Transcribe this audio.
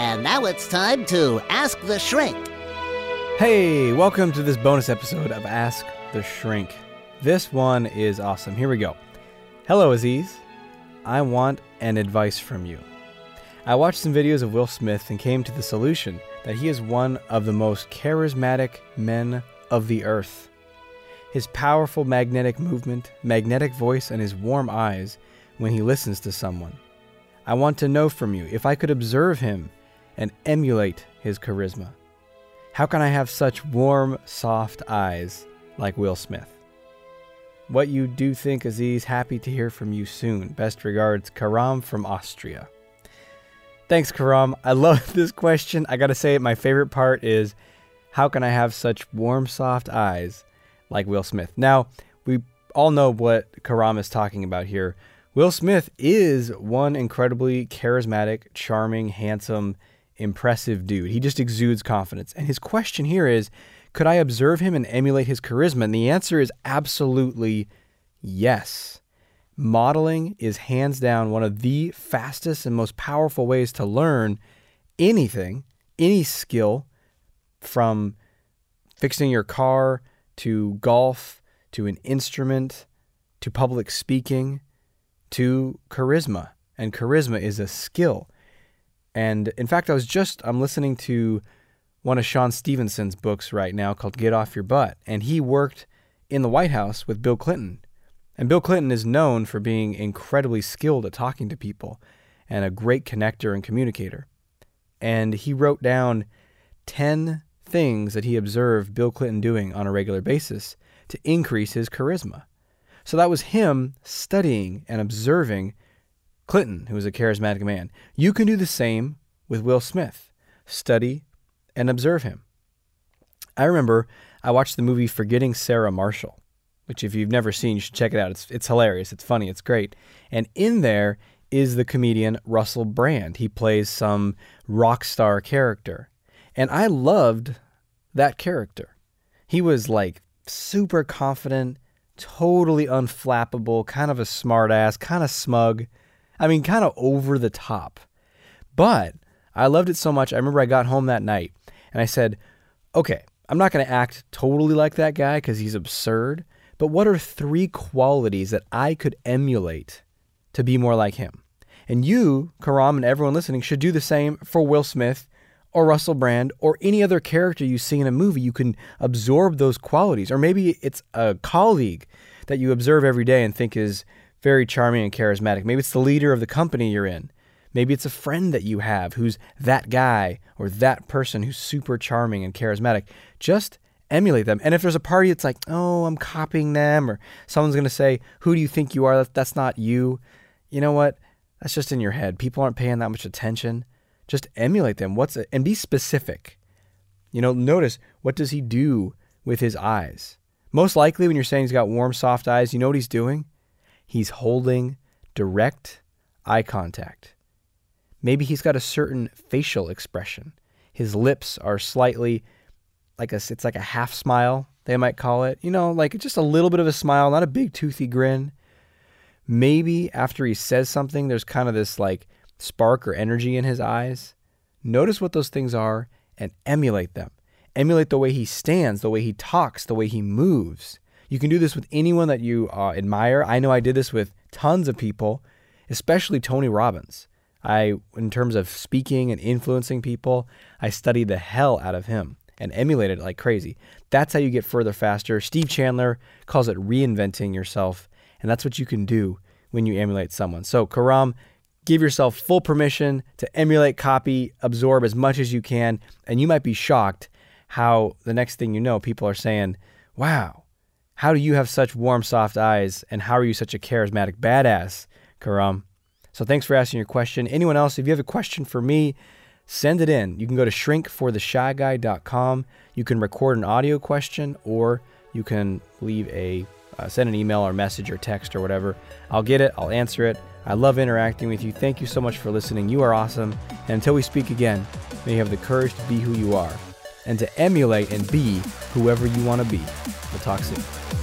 And now it's time to Ask the Shrink. Hey, welcome to this bonus episode of Ask the Shrink. This one is awesome. Here we go. Hello, Aziz. I want an advice from you. I watched some videos of Will Smith and came to the solution that he is one of the most charismatic men of the earth. His powerful magnetic movement, magnetic voice, and his warm eyes when he listens to someone. I want to know from you if I could observe him and emulate his charisma. How can I have such warm, soft eyes like Will Smith? What you do think, Aziz, happy to hear from you soon. Best regards, Karam from Austria. Thanks, Karam. I love this question. I gotta say, my favorite part is how can I have such warm, soft eyes like Will Smith? Now, we all know what Karam is talking about here. Will Smith is one incredibly charismatic, charming, handsome, impressive dude. He just exudes confidence. And his question here is could I observe him and emulate his charisma? And the answer is absolutely yes. Modeling is hands down one of the fastest and most powerful ways to learn anything, any skill, from fixing your car to golf to an instrument to public speaking to charisma. And charisma is a skill. And in fact, I was just, I'm listening to one of Sean Stephenson's books right now called Get Off Your Butt. And he worked in the White House with Bill Clinton. And Bill Clinton is known for being incredibly skilled at talking to people and a great connector and communicator. And he wrote down 10 things that he observed Bill Clinton doing on a regular basis to increase his charisma. So that was him studying and observing Clinton, who was a charismatic man. You can do the same with Will Smith. Study and observe him. I remember I watched the movie Forgetting Sarah Marshall, which if you've never seen, you should check it out. It's it's hilarious. It's funny. It's great. And in there is the comedian Russell Brand. He plays some rock star character. And I loved that character. He was like super confident, totally unflappable, kind of a smartass, kind of smug. I mean, kind of over the top. But I loved it so much. I remember I got home that night and I said, okay, I'm not going to act totally like that guy because he's absurd, but what are three qualities that I could emulate to be more like him? And you, Karam, and everyone listening should do the same for Will Smith or Russell Brand or any other character you see in a movie. You can absorb those qualities. Or maybe it's a colleague that you observe every day and think is very charming and charismatic. Maybe it's the leader of the company you're in. Maybe it's a friend that you have who's that guy or that person who's super charming and charismatic. Just emulate them. And if there's a party, it's like, oh, I'm copying them, or someone's going to say, who do you think you are? That's not you. You know what? That's just in your head. People aren't paying that much attention. Just emulate them. What's it? And be specific. You know, notice what does he do with his eyes? Most likely, when you're saying he's got warm, soft eyes, you know what he's doing? He's holding direct eye contact. Maybe he's got a certain facial expression. His lips are slightly like a it's like a half smile, they might call it. You know, like just a little bit of a smile, not a big toothy grin. Maybe after he says something, there's kind of this like spark or energy in his eyes. Notice what those things are and emulate them. Emulate the way he stands, the way he talks, the way he moves. You can do this with anyone that you uh, admire. I know I did this with tons of people, especially Tony Robbins. I, in terms of speaking and influencing people, I studied the hell out of him and emulated it like crazy. That's how you get further faster. Steve Chandler calls it reinventing yourself, and that's what you can do when you emulate someone. So, Karam, Give yourself full permission to emulate, copy, absorb as much as you can, and you might be shocked how the next thing you know, people are saying, Wow, how do you have such warm, soft eyes? And how are you such a charismatic badass, Karam? So thanks for asking your question. Anyone else, if you have a question for me, send it in. You can go to shrinkfortheshyguy.com. You can record an audio question or you can leave a uh, send an email or message or text or whatever. I'll get it, I'll answer it. I love interacting with you. Thank you so much for listening. You are awesome. And until we speak again, may you have the courage to be who you are and to emulate and be whoever you want to be. We'll talk soon.